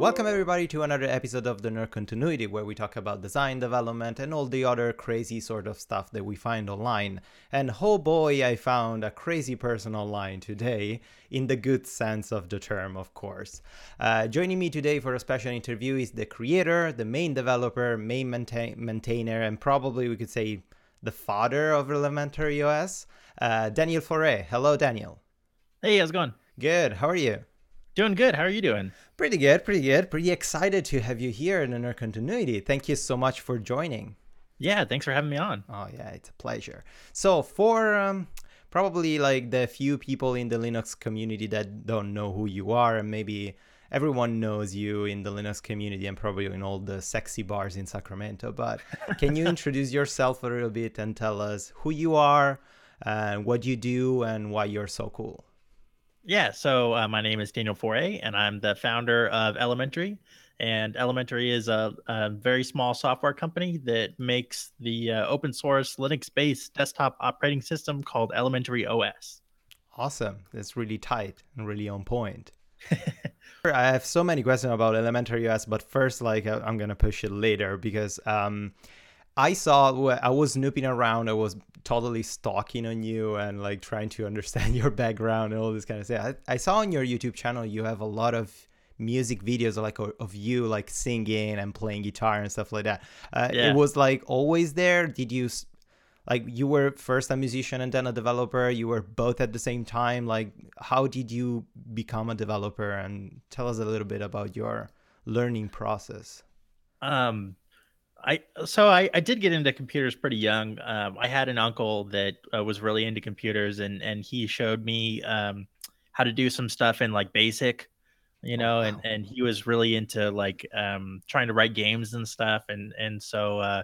welcome everybody to another episode of the Nerd Continuity where we talk about design development and all the other crazy sort of stuff that we find online. And oh boy, I found a crazy person online today, in the good sense of the term, of course. Uh, joining me today for a special interview is the creator, the main developer, main maintain- maintainer, and probably we could say the father of Elementary OS, uh, Daniel Foré. Hello, Daniel. Hey, how's it going? Good. How are you? Doing good. How are you doing? Pretty good, pretty good. Pretty excited to have you here in Nerd Continuity. Thank you so much for joining. Yeah, thanks for having me on. Oh yeah, it's a pleasure. So for um, probably like the few people in the Linux community that don't know who you are, and maybe everyone knows you in the Linux community and probably in all the sexy bars in Sacramento. But can you introduce yourself a little bit and tell us who you are, and what you do, and why you're so cool? Yeah, so uh, my name is Daniel Foré, and I'm the founder of Elementary. And Elementary is a, a very small software company that makes the uh, open source Linux based desktop operating system called Elementary OS. Awesome. That's really tight and really on point. I have so many questions about Elementary OS, but first, like, I'm going to push it later because um, I saw, I was snooping around, I was totally stalking on you and like trying to understand your background and all this kind of stuff. I, I saw on your YouTube channel you have a lot of music videos like of you like singing and playing guitar and stuff like that. Uh, yeah. It was like always there. Did you like you were first a musician and then a developer? You were both at the same time. Like how did you become a developer? And tell us a little bit about your learning process. Um, I so I, I did get into computers pretty young. Um, I had an uncle that uh, was really into computers, and and he showed me um, how to do some stuff in like BASIC, you oh, know, oh, wow. and and he was really into like um, trying to write games and stuff, and and so uh,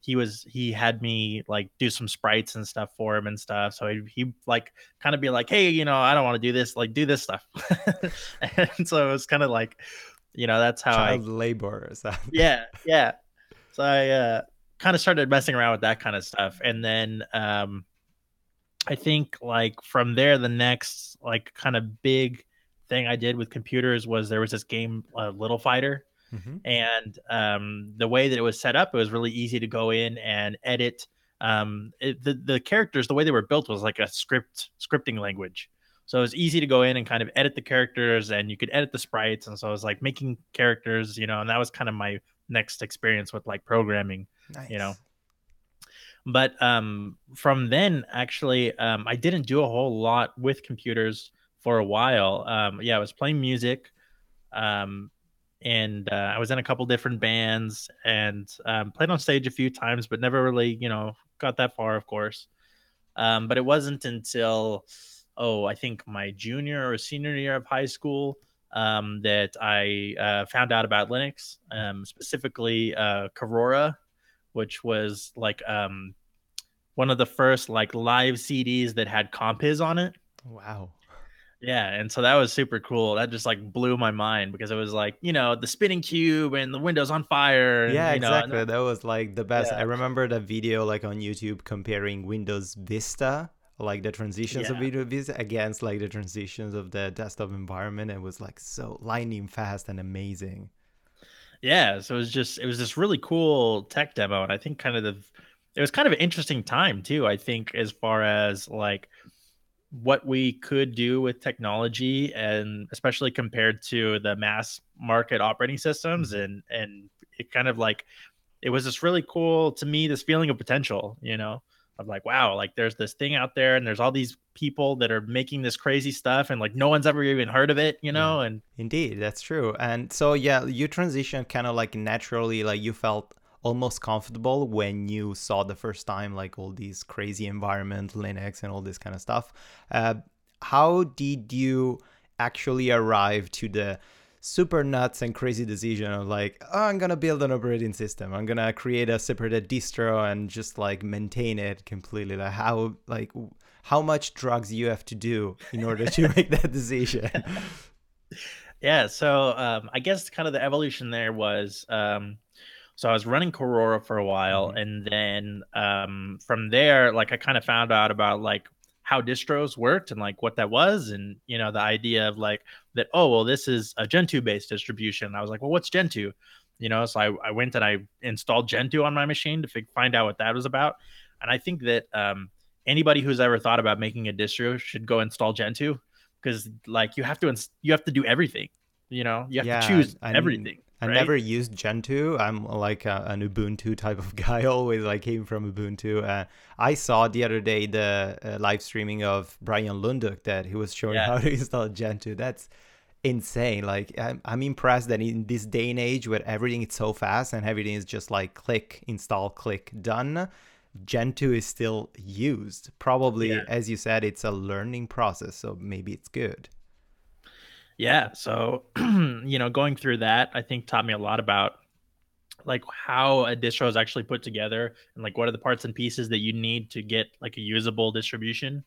he was he had me like do some sprites and stuff for him and stuff. So he he like kind of be like, hey, you know, I don't want to do this, like do this stuff, and so it was kind of like you know that's how child I, labor yeah yeah so I uh, kind of started messing around with that kind of stuff, and then um, I think like from there, the next like kind of big thing I did with computers was there was this game, uh, Little Fighter, mm-hmm. and um, the way that it was set up, it was really easy to go in and edit. Um, it, the the characters, the way they were built was like a script scripting language. So it was easy to go in and kind of edit the characters and you could edit the sprites. And so I was like making characters, you know, and that was kind of my next experience with like programming, nice. you know. But um, from then, actually, um, I didn't do a whole lot with computers for a while. Um, yeah, I was playing music, um, and uh, I was in a couple different bands and um, played on stage a few times, but never really, you know, got that far, of course. Um, but it wasn't until, oh, I think my junior or senior year of high school um, that I uh, found out about Linux, um, specifically uh, Kororaa, which was like um, one of the first like live CDs that had Compiz on it. Wow. Yeah, and so that was super cool. That just like blew my mind because it was like you know the spinning cube and the windows on fire. And, yeah, exactly. Know, that was like the best. Yeah. I remember the video like on YouTube comparing Windows Vista like the transitions yeah. of video against like the transitions of the desktop environment it was like so lightning fast and amazing yeah so it was just it was this really cool tech demo and i think kind of the it was kind of an interesting time too i think as far as like what we could do with technology and especially compared to the mass market operating systems mm-hmm. and and it kind of like it was this really cool to me this feeling of potential you know of like wow like there's this thing out there and there's all these people that are making this crazy stuff and like no one's ever even heard of it you know and indeed that's true and so yeah you transition kind of like naturally like you felt almost comfortable when you saw the first time like all these crazy environment linux and all this kind of stuff uh, how did you actually arrive to the super nuts and crazy decision of like, oh, I'm gonna build an operating system. I'm gonna create a separate distro and just like maintain it completely. Like how like how much drugs you have to do in order to make that decision. yeah, so um, I guess kind of the evolution there was um, so I was running Kororaa for a while, mm-hmm. and then um, from there, like I kind of found out about like how distros worked and like what that was and you know the idea of like that oh well this is a gentoo based distribution. I was like well what's gentoo? You know so I, I went and i installed gentoo on my machine to f- find out what that was about. And i think that um, anybody who's ever thought about making a distro should go install gentoo because like you have to ins- you have to do everything you know? You have Yeah, to choose I- everything I right? never used Gentoo. I'm like a, an Ubuntu type of guy. Always like came from Ubuntu. Uh, I saw the other day the uh, live streaming of Bryan Lunduke that he was showing Yeah. how to install Gentoo. That's insane. Like I'm, I'm impressed that in this day and age where everything is so fast and everything is just like click, install, click, done. Gentoo is still used. Probably, Yeah. as you said, it's a learning process, so maybe it's good. Yeah so you know going through that i think taught me a lot about like how a distro is actually put together and like what are the parts and pieces that you need to get like a usable distribution.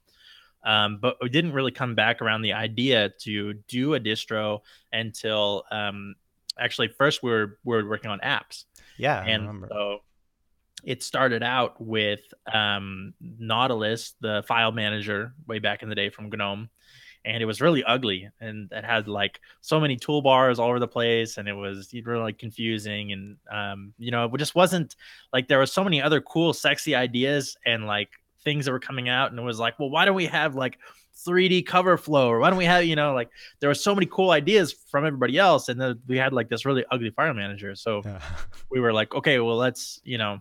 Um, but we didn't really come back around the idea to do a distro until um, actually first we were, we were working on apps. Yeah, and so it started out with um, Nautilus, the file manager, way back in the day from GNOME, and it was really ugly, and it had like so many toolbars all over the place, and it was really confusing, and um, you know, it just wasn't like there were so many other cool, sexy ideas and like things that were coming out, and it was like, well, why don't we have like 3D cover flow, or why don't we have, you know, like there were so many cool ideas from everybody else, and then we had like this really ugly file manager, so Yeah. we were like, okay, well, let's, you know,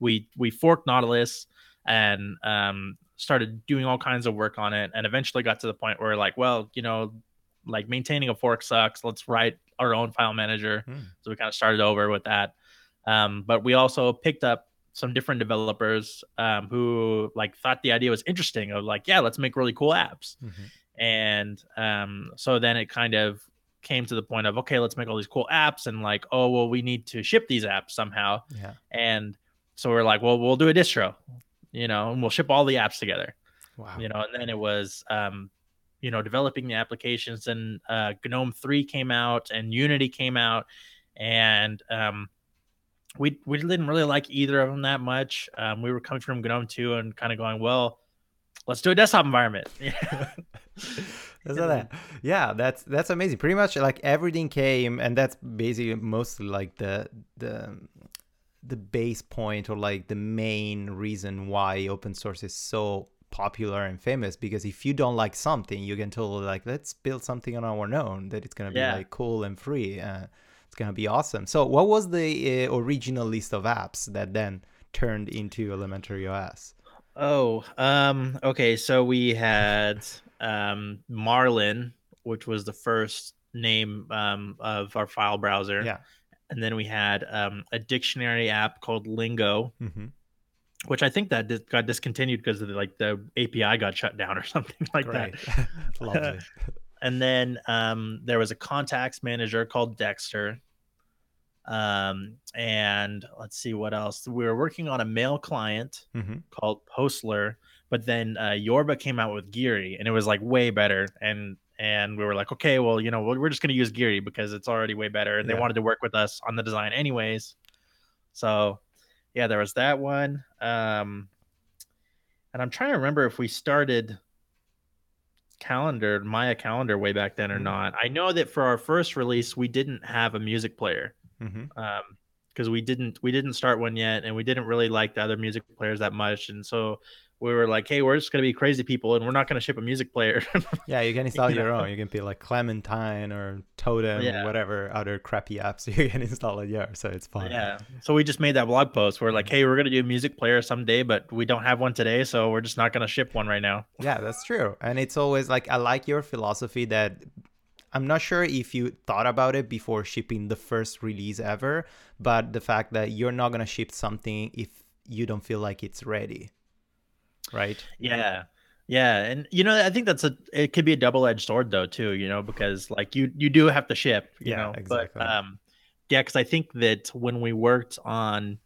we we forked Nautilus and um, started doing all kinds of work on it, and eventually got to the point where like, well, you know, like maintaining a fork sucks. Let's write our own file manager. Hmm. So we kind of started over with that. Um, but we also picked up some different developers um, who like thought the idea was interesting of like, yeah, let's make really cool apps Mhm. and um, so then it kind of came to the point of okay let's make all these cool apps and like oh well we need to ship these apps somehow Yeah. and so we're like well we'll do a distro you know and we'll ship all the apps together Wow. you know and then it was um, you know developing the applications and uh, gnome 3 came out and unity came out and um, we we didn't really like either of them that much um, we were coming from gnome 2 and kind of going well let's do a desktop environment That's not that. Yeah, that's that's amazing. Pretty much like everything came, and that's basically mostly like the the the base point or like the main reason why open source is so popular and famous. Because if you don't like something, you can totally like let's build something on our own that it's gonna be like cool and free. Uh, it's gonna be awesome. So, what was the uh, original list of apps that then turned into Elementary OS? Oh, um, okay. So we had um, Marlin, which was the first name um, of our file browser. Yeah. And then we had um, a dictionary app called Lingo, Mm-hmm. which I think that dis- got discontinued because of the, like the API got shut down or something like Great, that. lovely. And then um, there was a contacts manager called Dexter. Um, and let's see what else. We were working on a mail client hmm called Postler, but then uh, Yorba came out with Geary, and it was like way better. And and we were like, okay, well, you know, we're just gonna use Geary because it's already way better, and they wanted to work with us on the design anyways. So, yeah, there was that one. Um, and I'm trying to remember if we started calendar Maya calendar way back then or Mhm. not. I know that for our first release, we didn't have a music player hmm um because we didn't we didn't start one yet and we didn't really like the other music players that much and so we were like hey we're just gonna be crazy people and we're not gonna ship a music player Yeah, you can install You your know? own. You can be like Clementine or Totem Yeah. or whatever other crappy apps you can install it. Yeah, so it's fine. yeah so we just made that blog post we're like mm. hey we're gonna do a music player someday but we don't have one today so we're just not gonna ship one right now Yeah, that's true. And it's always like I like your philosophy that I'm not sure if you thought about it before shipping the first release ever, but the fact that you're not gonna ship something if you don't feel like it's ready. Right? yeah yeah and you know i think that's a it could be a double-edged sword though too you know because like you you do have to ship you Yeah, know exactly. but um yeah because i think that when we worked on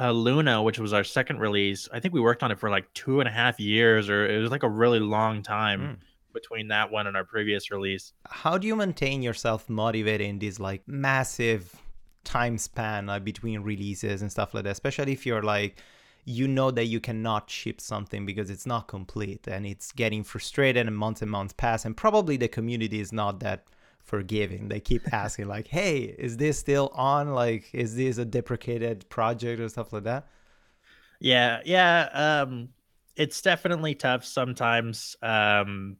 uh, luna which was our second release i think we worked on it for like two and a half years or it was like a really long time Mm. between that one and our previous release How do you maintain yourself motivated in this like massive time span like between releases and stuff like that? Especially if you're like you know that you cannot ship something because it's not complete and it's getting frustrated and months and months pass and probably the community is not that forgiving they keep asking like hey is this still on like is this a deprecated project or stuff like that yeah yeah um it's definitely tough sometimes um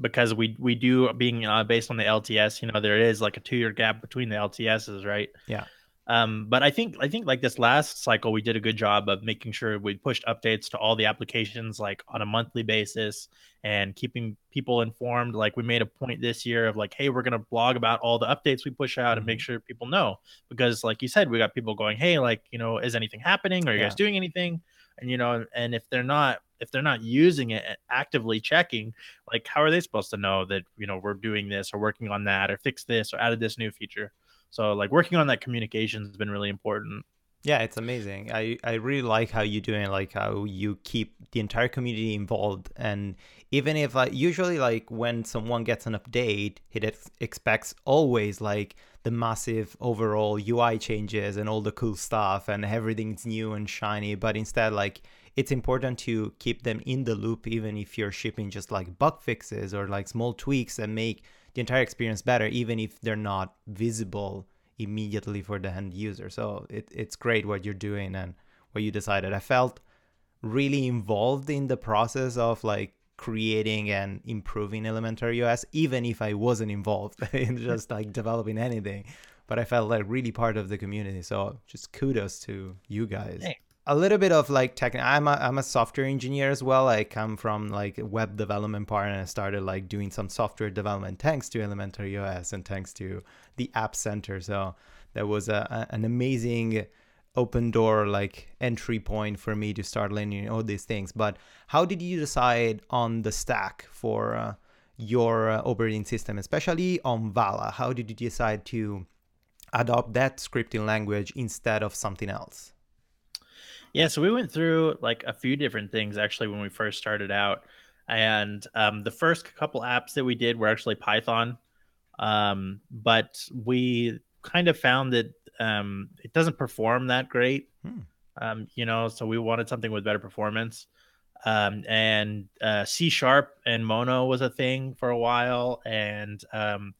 because we we do being uh, based on the LTS, you know, there is like a two year gap between the LTSs, right? Yeah. Um, but I think I think like this last cycle, we did a good job of making sure we pushed updates to all the applications like on a monthly basis and keeping people informed. Like we made a point this year of like, hey, we're gonna blog about all the updates we push out mm-hmm. and make mm-hmm. sure people know because, like you said, we got people going, hey, like you know, is anything happening? Are you yeah. guys doing anything? And you know, and if they're not if they're not using it actively checking like how are they supposed to know that you know we're doing this or working on that or fix this or added this new feature so like working on that communication has been really important. Yeah it's amazing. I i really like how you doing like how you keep the entire community involved. And even if like usually like when someone gets an update it ex- expects always like the massive overall ui changes and all the cool stuff and everything's new and shiny. But instead like it's important to keep them in the loop even if you're shipping just like bug fixes or like small tweaks that make the entire experience better even if they're not visible immediately for the end user. So it, it's great what you're doing and what you decided. I felt really involved in the process of like creating and improving elementary os even if i wasn't involved in just like developing anything. But i felt like really part of the community. So just kudos to you guys a little bit of like tech i'm a, I'm a software engineer as well. I come from like web development part and i started like doing some software development thanks to elementary os and thanks to the app center. So that was a, a, an amazing open door like entry point for me to start learning all these things. But how did you decide on the stack for uh, your uh, operating system especially on vala? How did you decide to adopt that scripting language instead of something else yeah, so we went through like a few different things actually when we first started out. And um, the first couple apps that we did were actually Python. Um, but we kind of found that um, it doesn't perform that great. Hmm. Um, you know, so we wanted something with better performance. Um, and uh, C sharp and Mono was a thing for a while. And um,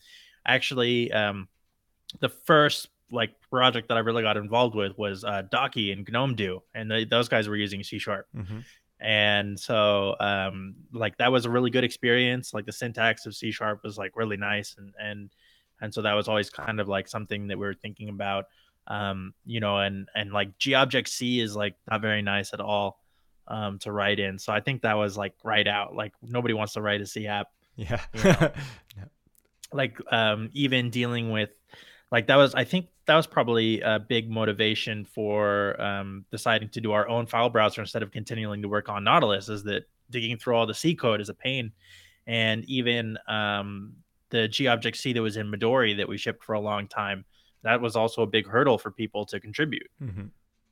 actually, the first like project that I really got involved with was uh, Docky and GNOME Do, and they, those guys were using C sharp. Mm-hmm. And so, um, like that was a really good experience. Like the syntax of C sharp was like really nice, and and and so that was always kind of like something that we were thinking about. Um, you know, and and like G Object C is like not very nice at all um, to write in. So I think that was like right out. Like nobody wants to write a C app. Yeah. You know? yeah. Like um, even dealing with like that was I think that was probably a big motivation for um, deciding to do our own file browser instead of continuing to work on Nautilus. Is that digging through all the C code is a pain, and even um, the Object C that was in Midori that we shipped for a long time, that was also a big hurdle for people to contribute. Mm-hmm.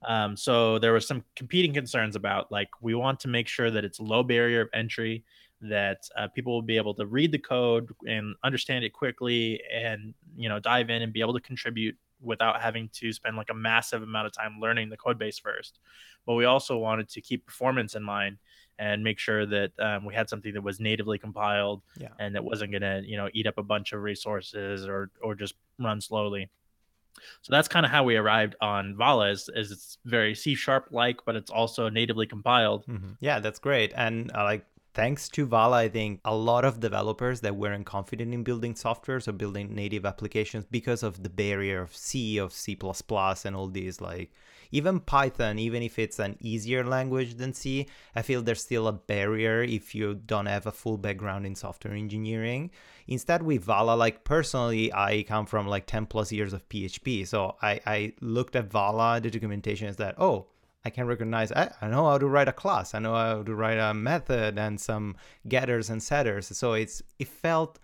Um, so there was some competing concerns about like we want to make sure that it's low barrier of entry that uh, people will be able to read the code and understand it quickly and you know dive in and be able to contribute without having to spend like a massive amount of time learning the code base first but we also wanted to keep performance in mind and make sure that um, we had something that was natively compiled yeah. and that wasn't going to you know eat up a bunch of resources or or just run slowly so that's kind of how we arrived on Vala is, is it's very C sharp like, but it's also natively compiled. Mm-hmm. Yeah, that's great. And uh, like thanks to Vala, I think a lot of developers that weren't confident in building softwares or building native applications because of the barrier of C, of C++, and all these like even Python, even if it's an easier language than C, I feel there's still a barrier if you don't have a full background in software engineering. Instead, with Vala, like personally, I come from like 10 plus years of PHP. So I, I looked at Vala, the documentation is that, oh, I can recognize I, I know how to write a class. I know how to write a method and some getters and setters. So it's it felt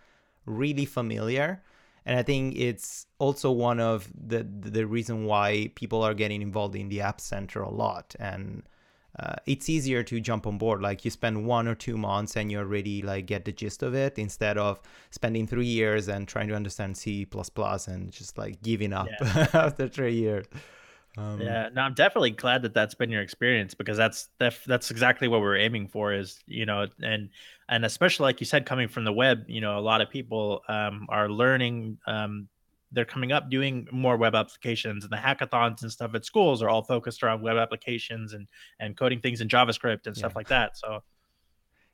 really familiar. And I think it's also one of the the reason why people are getting involved in the App Center a lot. And uh, it's easier to jump on board. Like you spend one or two months and you already like get the gist of it instead of spending three years and trying to understand C++ and just like giving up yeah. after three years. Um, yeah, no, I'm definitely glad that that's been your experience because that's that's that's exactly what we're aiming for. Is you know, and and especially like you said, coming from the web, you know, a lot of people um, are learning. Um, they're coming up doing more web applications, and the hackathons and stuff at schools are all focused around web applications and and coding things in JavaScript and stuff yeah. like that. So,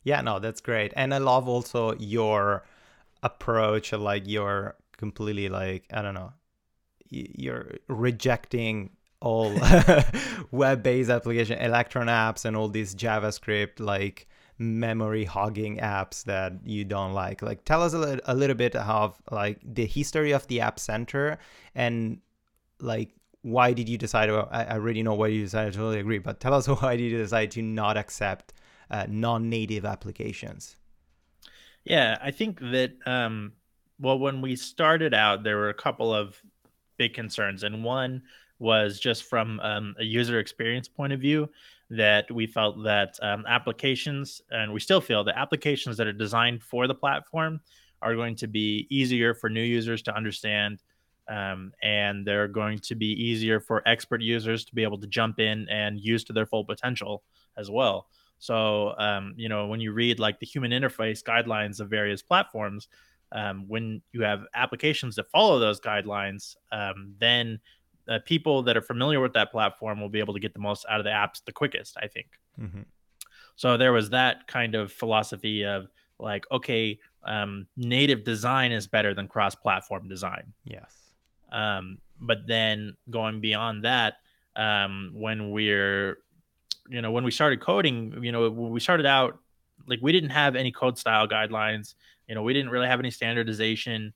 yeah, no, that's great, and I love also your approach, like your completely like I don't know, you're rejecting all web-based application electron apps and all these javascript like memory hogging apps that you don't like. Like tell us a, li- a little bit of like the history of the app center and like why did you decide well, I, I already know why you decided to totally agree but tell us why did you decide to not accept uh, non-native applications? Yeah i think that um well when we started out there were a couple of big concerns and one was just from um, a user experience point of view that we felt that um, applications, and we still feel that applications that are designed for the platform are going to be easier for new users to understand. Um, and they're going to be easier for expert users to be able to jump in and use to their full potential as well. So, um, you know, when you read like the human interface guidelines of various platforms, um, when you have applications that follow those guidelines, um, then uh, people that are familiar with that platform will be able to get the most out of the apps the quickest, I think. Mm-hmm. So there was that kind of philosophy of like, okay, um, native design is better than cross platform design. Yes. Um, but then going beyond that, um, when we're, you know, when we started coding, you know, we started out like we didn't have any code style guidelines. You know, we didn't really have any standardization.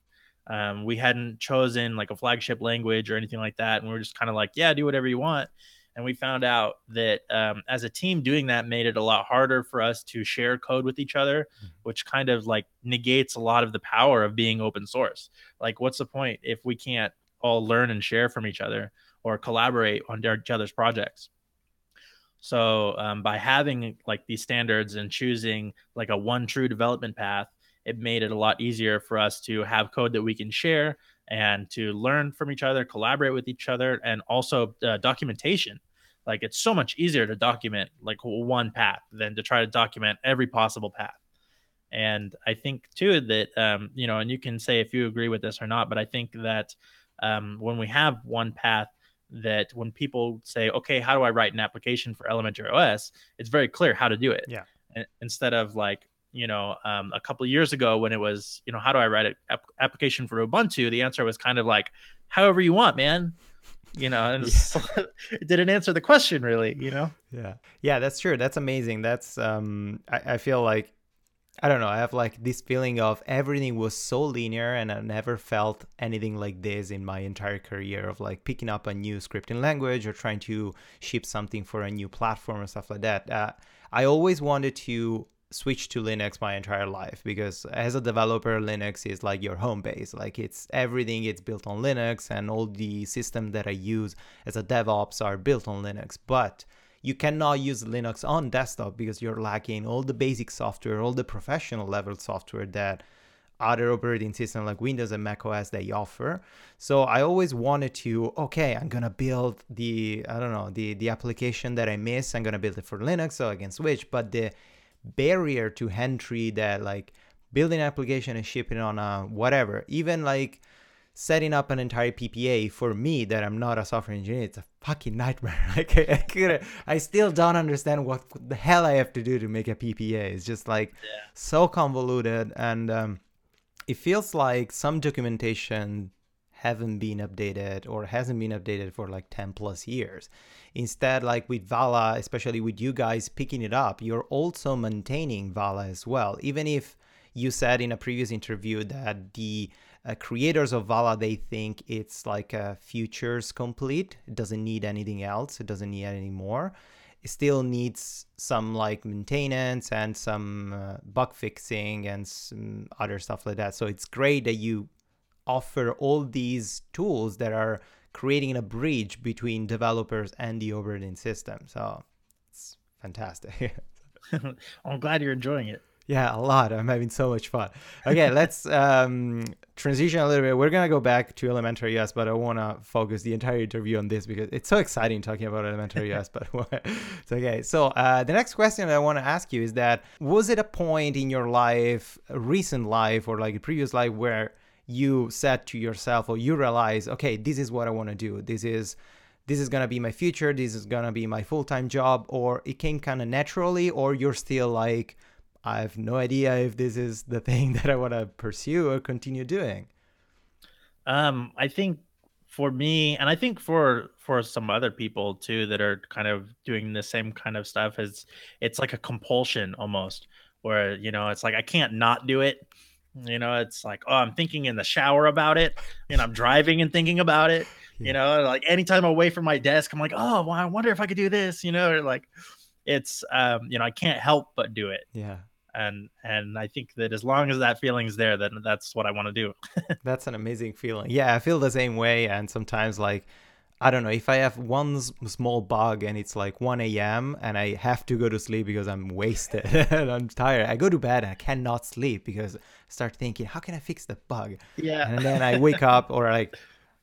Um, we hadn't chosen like a flagship language or anything like that. And we were just kind of like, yeah, do whatever you want. And we found out that um, as a team, doing that made it a lot harder for us to share code with each other, hmm. which kind of like negates a lot of the power of being open source. Like, what's the point if we can't all learn and share from each other or collaborate on each other's projects? So um, by having like these standards and choosing like a one true development path, it made it a lot easier for us to have code that we can share and to learn from each other, collaborate with each other, and also uh, documentation. Like it's so much easier to document like one path than to try to document every possible path. And I think too that um, you know, and you can say if you agree with this or not, but I think that um, when we have one path, that when people say, "Okay, how do I write an application for Elementary OS?" it's very clear how to do it. Yeah. instead of like, you know, um, a couple years ago when it was, you know, how do I write an ap- application for Ubuntu? The answer was kind of like, however you want, man. You know, and yeah. it didn't answer the question really. You know. Yeah, yeah, that's true. That's amazing. That's um, I, I feel like I don't know. I have like this feeling of everything was so linear, and I never felt anything like this in my entire career of like picking up a new scripting language or trying to ship something for a new platform or stuff like that. Uh, I always wanted to switched to Linux my entire life because as a developer, Linux is like your home base. Like it's everything it's built on Linux and all the systems that I use as a DevOps are built on Linux. But you cannot use Linux on desktop because you're lacking all the basic software, all the professional level software that other operating systems like Windows and Mac OS they offer. So I always wanted to, okay, I'm gonna build the I don't know the the application that I miss. I'm gonna build it for Linux so I can switch. But the barrier to entry that like building an application and shipping on a whatever, even like setting up an entire PPA for me that I'm not a software engineer, it's a fucking nightmare. like I, I, could, I still don't understand what the hell I have to do to make a PPA. It's just like yeah. so convoluted and um, it feels like some documentation haven't been updated or hasn't been updated for like 10 plus years. Instead, like with Vala, especially with you guys picking it up, you're also maintaining Vala as well. Even if you said in a previous interview that the uh, creators of Vala they think it's like a futures complete. It doesn't need anything else. It doesn't need any more. It still needs some like maintenance and some uh, bug fixing and some other stuff like that. So it's great that you offer all these tools that are creating a bridge between developers and the operating system. So it's fantastic. I'm glad you're enjoying it. Yeah, a lot. I'm having so much fun. Okay, let's um, transition a little bit. We're gonna go back to Elementary OS, but I wanna focus the entire interview on this because it's so exciting talking about Elementary OS. But it's okay. So uh, the next question I want to ask you is that was it a point in your life, recent life, or like a previous life, where you said to yourself or you realize, okay, this is what I want to do. This is this is gonna be my future. This is gonna be my full time job, or it came kind of naturally, or you're still like I have no idea if this is the thing that I want to pursue or continue doing. Um, I think for me, and I think for for some other people too that are kind of doing the same kind of stuff, is it's like a compulsion almost, where you know it's like I can't not do it. You know, it's like oh, I'm thinking in the shower about it, and I'm driving and thinking about it. You know, like anytime I'm away from my desk, I'm like, oh, well, I wonder if I could do this. You know, or like it's um, you know, I can't help but do it. Yeah and and I think that as long as that feeling is there, then that's what I want to do. that's an amazing feeling. Yeah, I feel the same way, and sometimes like. I don't know if I have one small bug and it's like 1 a.m. and I have to go to sleep because I'm wasted and I'm tired. I go to bed and I cannot sleep because I start thinking, how can I fix the bug? Yeah. And then I wake up or like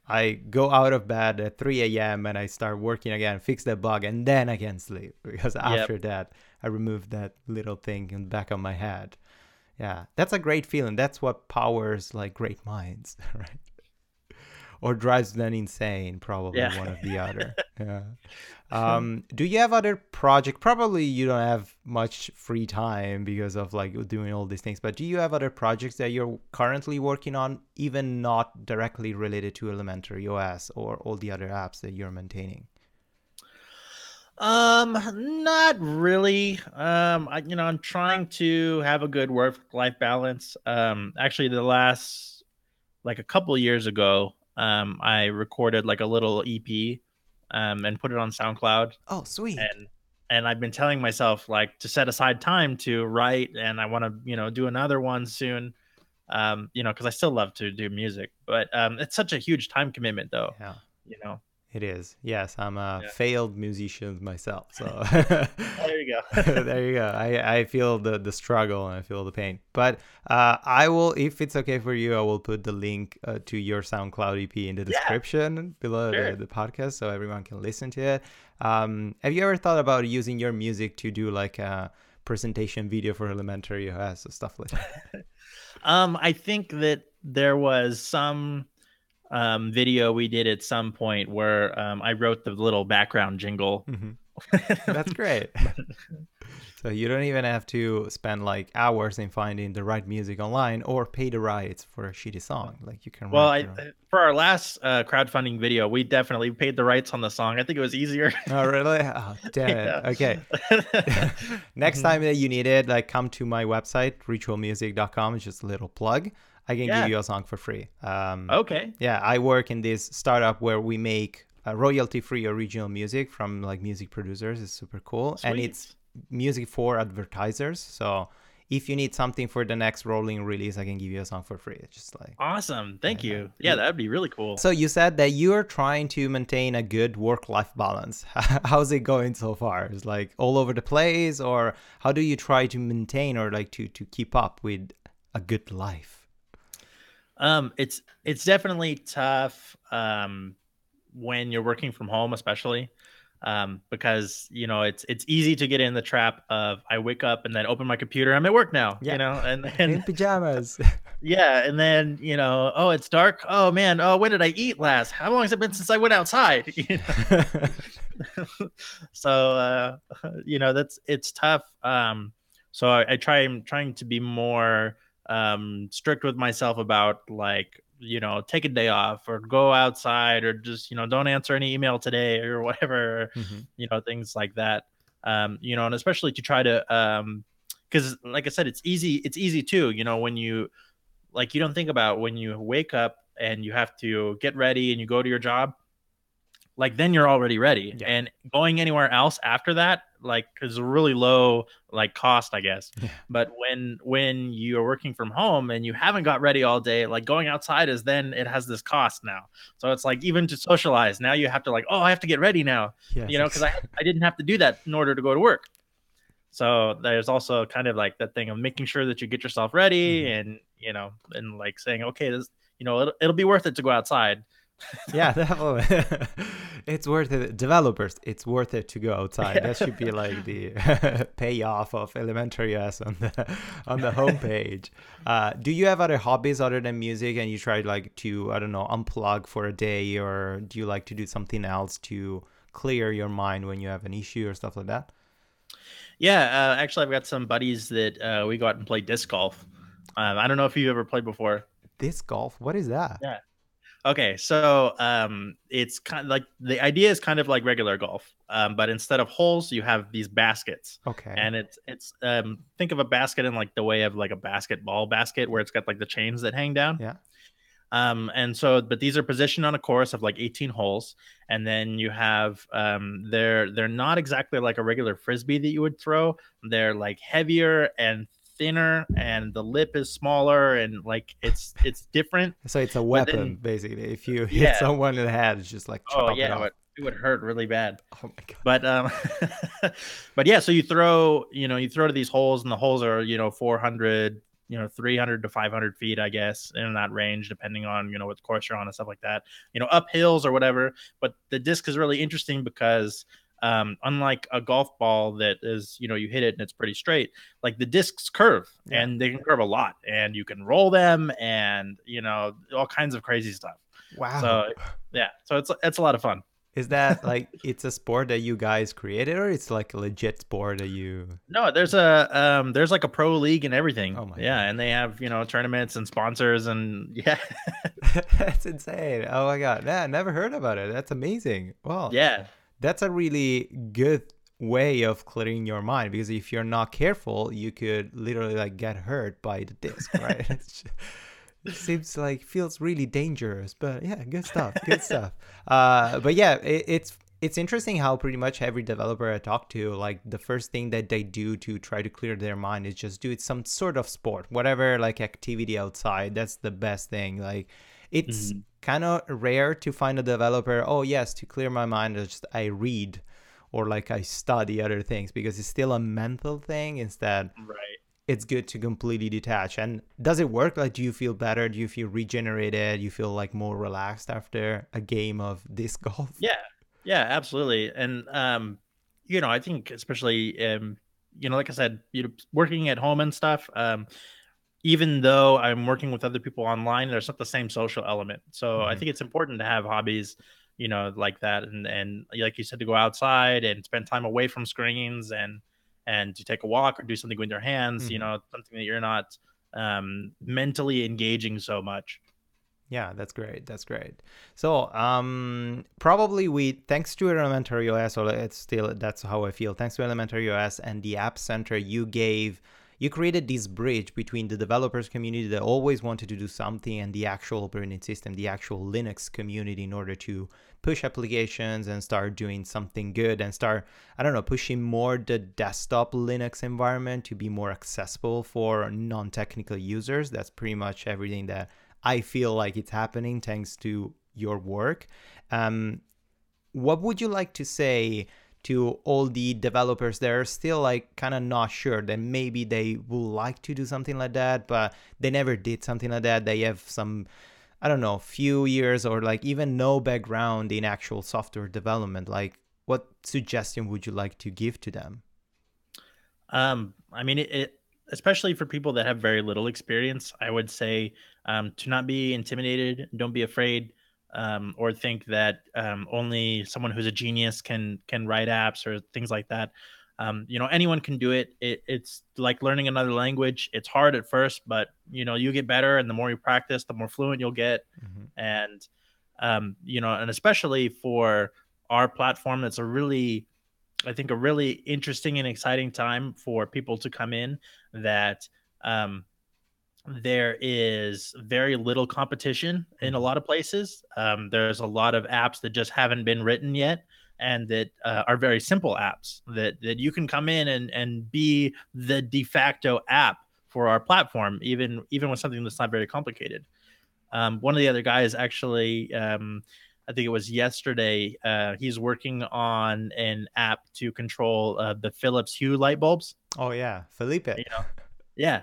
I go out of bed at 3 a.m. and I start working again, fix the bug, and then I can sleep because after yep. that I remove that little thing in the back of my head. Yeah, that's a great feeling. That's what powers like great minds, right? Or drives them insane, probably yeah. one of the other. yeah. Um, do you have other project? Probably you don't have much free time because of like doing all these things. But do you have other projects that you're currently working on, even not directly related to Elementary OS or all the other apps that you're maintaining? Um, not really. Um, I, you know, I'm trying to have a good work life balance. Um, actually, the last like a couple years ago, um, I recorded like a little EP, um, and put it on SoundCloud. Oh, sweet. And and I've been telling myself like to set aside time to write, and I want to you know do another one soon. Um, you know, because I still love to do music, but um, it's such a huge time commitment, though. Yeah. You know. It is. Yes, I'm a yeah. failed musician myself. So there you go. there you go. I, I feel the, the struggle and I feel the pain. But uh, I will, if it's okay for you, I will put the link uh, to your SoundCloud EP in the description yeah. below sure. the, the, podcast so everyone can listen to it. Um, have you ever thought about using your music to do like a presentation video for Elementary OS or stuff like that? um, I think that there was some um, video we did at some point where um, I wrote the little background jingle. Mm-hmm. That's great. so you don't even have to spend like hours in finding the right music online or pay the rights for a shitty song. Like you can. Well, I, for our last uh, crowdfunding video, we definitely paid the rights on the song. I think it was easier. oh really? Oh damn it. Okay. Next mm-hmm. time that you need it, like come to my website ritualmusic.com. It's just a little plug. I can yeah. give you a song for free. Um, okay. Yeah, I work in this startup where we make uh, royalty-free original music from like music producers. It's super cool, Sweet. and it's music for advertisers. So if you need something for the next rolling release, I can give you a song for free. It's just like awesome. Thank yeah, you. Yeah, that'd be really cool. So you said that you are trying to maintain a good work-life balance. How's it going so far? Is like all over the place, or how do you try to maintain or like to to keep up with a good life? Um, it's it's definitely tough um, when you're working from home, especially um, because you know it's it's easy to get in the trap of I wake up and then open my computer. I'm at work now, yeah. you know, and then in pajamas. yeah, and then you know, oh, it's dark. Oh man, oh, when did I eat last? How long has it been since I went outside? You know? so uh, you know that's it's tough. Um, so I, I try. I'm trying to be more um, strict with myself about like you know take a day off or go outside or just you know don't answer any email today or whatever mm-hmm. you know things like that um, you know and especially to try to um because like i said it's easy it's easy too you know when you like you don't think about when you wake up and you have to get ready and you go to your job like then you're already ready yeah. and going anywhere else after that like is a really low like cost i guess yeah. but when when you're working from home and you haven't got ready all day like going outside is then it has this cost now so it's like even to socialize now you have to like oh i have to get ready now yes. you know because I, I didn't have to do that in order to go to work So there's also kind of like that thing of making sure that you get yourself ready mm-hmm. and you know and like saying okay this you know it'll, it'll be worth it to go outside yeah, definitely. it's worth it. Developers, it's worth it to go outside. That should be like the payoff of Elementary OS on the on the homepage. Uh, do you have other hobbies other than music, and you try like to I don't know unplug for a day, or do you like to do something else to clear your mind when you have an issue or stuff like that? Yeah, uh, actually, I've got some buddies that uh, we go out and play disc golf. Um, I don't know if you've ever played before. Disc golf? What is that? Yeah. Okay, so um, it's kind of like the idea is kind of like regular golf, um, but instead of holes, you have these baskets. Okay, and it's it's um, think of a basket in like the way of like a basketball basket where it's got like the chains that hang down. Yeah. Um, and so, but these are positioned on a course of like 18 holes, and then you have um, they're they're not exactly like a regular frisbee that you would throw. They're like heavier and thinner and the lip is smaller and like it's it's different. So it's a weapon then, basically. If you hit yeah. someone in the head, it's just like oh yeah, it, would, it would hurt really bad. Oh my god. But um, but yeah, so you throw you know you throw to these holes and the holes are you know 400 you know 300 to 500 feet i guess in that range depending on you know what course you're on and stuff like that you know up hills or whatever but the disc is really interesting because um, unlike a golf ball that is, you know, you hit it and it's pretty straight, like the discs curve yeah. and they can curve a lot and you can roll them and, you know, all kinds of crazy stuff. Wow. So, yeah. So it's, it's a lot of fun. Is that like it's a sport that you guys created, or it's like a legit sport that you? No, there's a um, there's like a pro league and everything. Oh my yeah, God. and they have you know tournaments and sponsors and yeah. That's insane. Oh my God, yeah, never heard about it. That's amazing. Well, yeah, that's a really good way of clearing your mind because if you're not careful you could literally like get hurt by the disc right it seems like feels really dangerous but yeah good stuff good stuff uh but yeah it, it's it's interesting how pretty much every developer I talk to, like the first thing that they do to try to clear their mind is just do it some sort of sport, whatever like activity outside. That's the best thing. Like it's mm-hmm. Kind of rare to find a developer, oh, yes, to clear my mind, I just I read or like I study other things because it's still a mental thing instead. Right. It's good to completely detach. And does it work? Like, do you feel better? Do you feel regenerated? You feel like more relaxed after a game of disc golf? Yeah. Yeah, absolutely. And, um, you know, I think especially, um, you know, like I said, you know, working at home and stuff, um, even though I'm working with other people online, there's not the same social element. So mm-hmm. I think it's important to have hobbies, you know, like that, and and like you said, to go outside and spend time away from screens and and to take a walk or do something with your hands, mm-hmm. you know, something that you're not um, mentally engaging so much. Yeah, that's great. That's great. So, um, probably we, thanks to Elementary OS, or it's still, that's how I feel. Thanks to Elementary OS and the App Center, you gave you created this bridge between the developers community that always wanted to do something and the actual operating system, the actual Linux community in order to push applications and start doing something good and start, I don't know, pushing more the desktop Linux environment to be more accessible for non technical users. That's pretty much everything that I feel like it's happening thanks to your work. Um, what would you like to say? To all the developers that are still like kind of not sure that maybe they would like to do something like that but they never did something like that. They have some i don't know few years or like even no background in actual software development. Like what suggestion would you like to give to them? Um i mean it, it especially for people that have very little experience i would say um, to not be intimidated don't be afraid um, or think that um, only someone who's a genius can can write apps or things like that. Um, you know, anyone can do it. it. It's like learning another language. It's hard at first, but you know, you get better, and the more you practice, the more fluent you'll get. Mm-hmm. And um, you know, and especially for our platform, it's a really, I think, a really interesting and exciting time for people to come in that um, there is very little competition in a mm-hmm. lot of places. Um, there's a lot of apps that just haven't been written yet and that uh, are very simple apps that, that you can come in and, and be the de facto app for our platform, even even with something that's not very complicated. Um, one of the other guys actually um, I think it was yesterday. Uh, he's working on an app to control uh, the Philips Hue light bulbs. Oh yeah, Felipe. You know, yeah.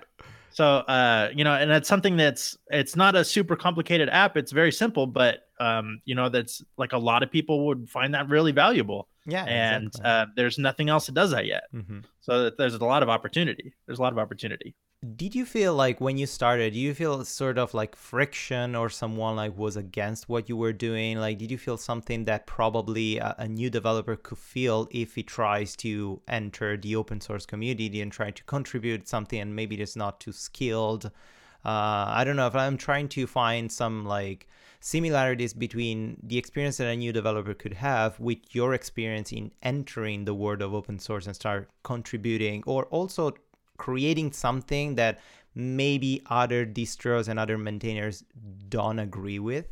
So uh, you know, and that's something that's it's not a super complicated app. It's very simple, but um, you know, that's like a lot of people would find that really valuable. Yeah, and exactly. uh, there's nothing else that does that yet. hmm So that there's a lot of opportunity. There's a lot of opportunity. Did you feel like when you started, you feel sort of like friction or someone like was against what you were doing? Like, did you feel something that probably a, a new developer could feel if he tries to enter the open source community and try to contribute something and maybe just not too skilled? Uh, I don't know if I'm trying to find some like similarities between the experience that a new developer could have with your experience in entering the world of open source and start contributing or also creating something that maybe other distros and other maintainers don't agree with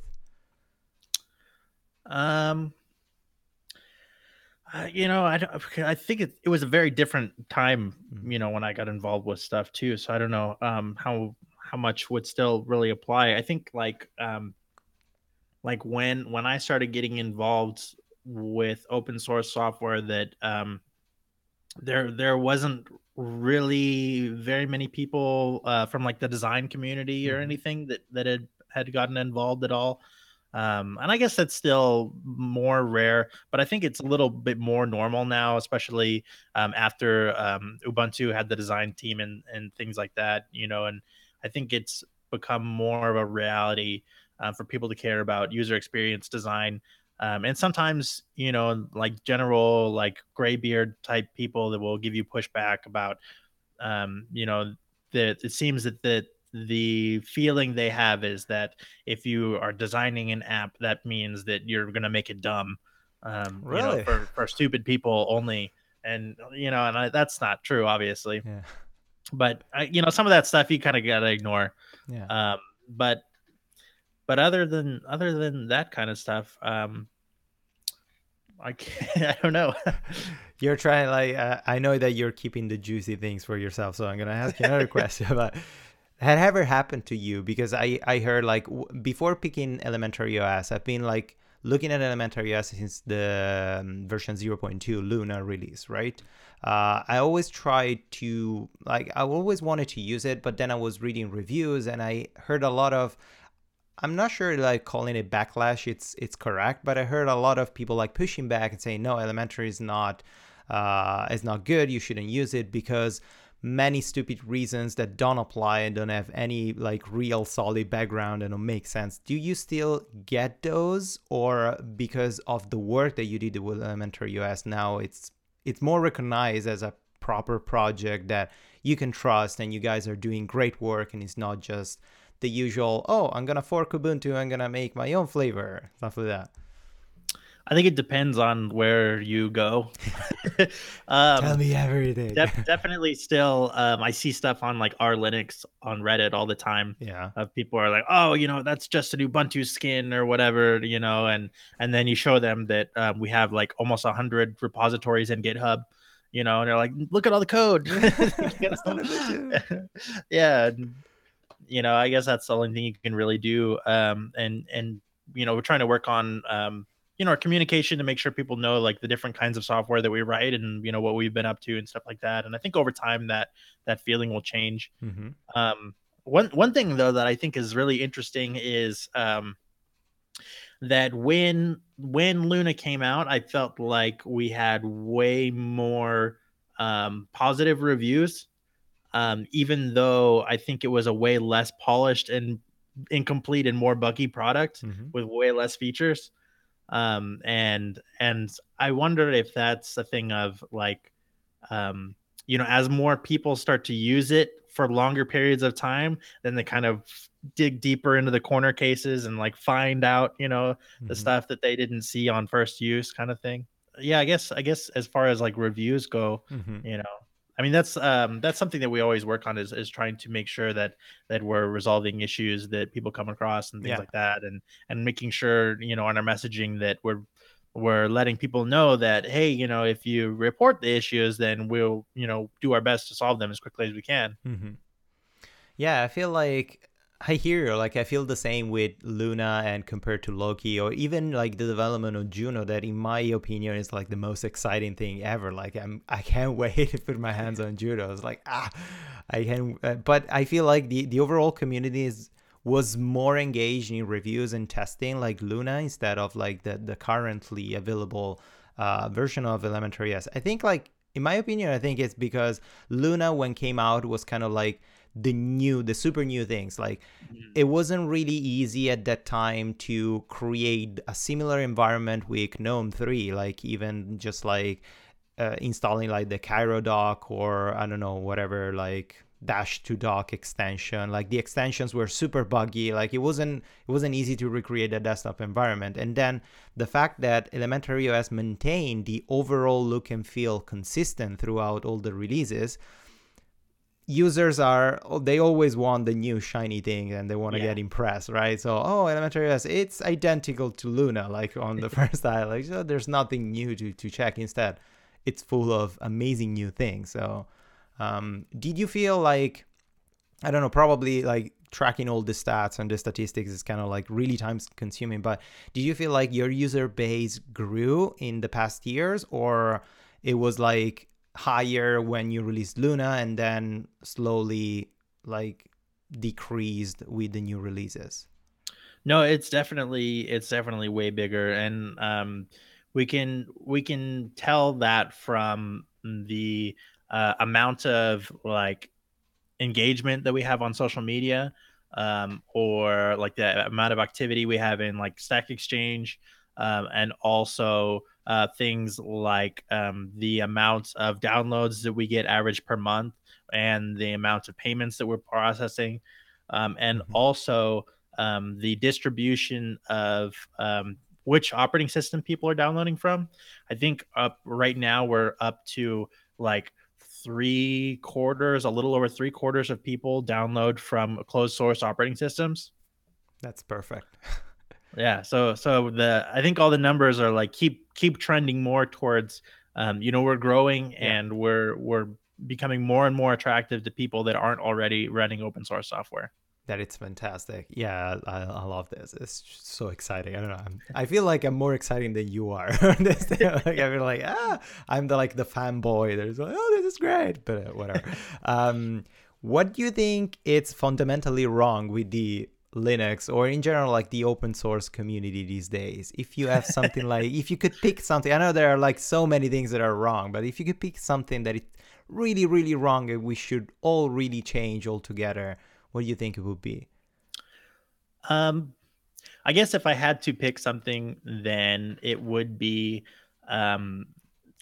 Um, uh, you know, I don't, I think it, it was a very different time, Mhm. you know, when I got involved with stuff too. So I don't know um how how much would still really apply. I think like um like when when I started getting involved with open source software that um there there wasn't really very many people uh, from like the design community or Mhm. anything that that had had gotten involved at all um, and i guess that's still more rare but i think it's a little bit more normal now especially um, after um, ubuntu had the design team and and things like that you know and i think it's become more of a reality uh, for people to care about user experience design um, and sometimes you know like general like graybeard type people that will give you pushback about um, you know that it seems that the the feeling they have is that if you are designing an app that means that you're going to make it dumb um, you know, Really? for, for stupid people only. And you know and I, that's not true obviously. Yeah. But I, you know some of that stuff you kind of gotta ignore. Yeah. Um but but other than other than that kind of stuff um i can't, i don't know. You're trying like uh, i know that you're keeping the juicy things for yourself so i'm gonna ask you another question but had ever happened to you? Because i i heard like w- before picking elementary os i've been like looking at elementary os since the um, version 0.2 luna release right? Uh, i always tried to like i always wanted to use it but then i was reading reviews and i heard a lot of I'm not sure like calling it backlash it's it's correct, but I heard a lot of people like pushing back and saying no, elementary is not uh, is not good. You shouldn't use it because many stupid reasons that don't apply and don't have any like real solid background and don't make sense. Do you still get those, or because of the work that you did with Elementary OS, now, it's it's more recognized as a proper project that you can trust and you guys are doing great work and it's not just the usual oh i'm gonna fork ubuntu i'm gonna make my own flavor stuff like that. I think it depends on where you go. Um tell me everything. def- definitely still um i see stuff on like our linux on reddit all the time yeah. of people are like oh you know that's just an ubuntu skin or whatever you know and and then you show them that um, we have like almost 100 repositories in github you know and they're like look at all the code. Yeah you know i guess that's the only thing you can really do um and and you know we're trying to work on um you know our communication to make sure people know like the different kinds of software that we write and you know what we've been up to and stuff like that and i think over time that that feeling will change mm-hmm. um one one thing though that i think is really interesting is um that when when luna came out i felt like we had way more um positive reviews um even though i think it was a way less polished and incomplete and more buggy product Mm-hmm. with way less features um and and i wonder if that's a thing of like um you know as more people start to use it for longer periods of time then they kind of dig deeper into the corner cases and like find out you know the Mhm. stuff that they didn't see on first use kind of thing yeah i guess i guess as far as like reviews go Mhm. you know i mean that's um that's something that we always work on is, is trying to make sure that that we're resolving issues that people come across and things Yeah. like that and and making sure you know on our messaging that we're we're letting people know that hey you know if you report the issues then we'll you know do our best to solve them as quickly as we can Mm-hmm. Yeah, I feel like I hear you. Like I feel the same with Luna and compared to Loki, or even like the development of Juno. That, in my opinion, is like the most exciting thing ever. Like I'm, I can't wait to put my hands on Juno. It's like ah, I can. Uh, but I feel like the the overall community is was more engaged in reviews and testing like Luna instead of like the the currently available uh, version of Elementary OS. I think like in my opinion, I think it's because Luna when came out was kind of like the new the super new things. Like mm-hmm. it wasn't really easy at that time to create a similar environment with gnome 3 like even just like uh, installing like the cairo dock or i don't know whatever like dash to dock extension. Like the extensions were super buggy. Like it wasn't it wasn't easy to recreate a desktop environment. And then the fact that elementary os maintained the overall look and feel consistent throughout all the releases users are they always want the new shiny thing and they want to yeah. get impressed right? So oh elementary os it's identical to luna like on the first eye like so there's nothing new to, to check. Instead it's full of amazing new things. So um, did you feel like i don't know probably like tracking all the stats and the statistics is kind of like really time consuming but did you feel like your user base grew in the past years or it was like higher when you released Luna and then slowly like decreased with the new releases. No, it's definitely it's definitely way bigger and um we can we can tell that from the uh, amount of like engagement that we have on social media um, or like the amount of activity we have in like stack exchange um, and also uh, things like um, the amount of downloads that we get average per month and the amount of payments that we're processing. Um, and mm-hmm. also um, the distribution of um, which operating system people are downloading from. I think up right now we're up to like three quarters a little over three quarters of people download from closed source operating systems. That's perfect Yeah. So so the I think all the numbers are like keep keep trending more towards um, you know, we're growing yeah. and we're we're becoming more and more attractive to people that aren't already running open source software. That it's fantastic. Yeah, I, I love this. It's so exciting. I don't know. I'm, i feel like I'm more exciting than you are. like, I feel like ah, I'm the like the fanboy. There's like, oh, this is great, but uh, whatever. um, what do you think it's fundamentally wrong with the Linux or in general like the open source community these days. If you have something like if you could pick something, I know there are like so many things that are wrong, but if you could pick something that is really really wrong and we should all really change altogether, what do you think it would be? Um I guess if I had to pick something then it would be um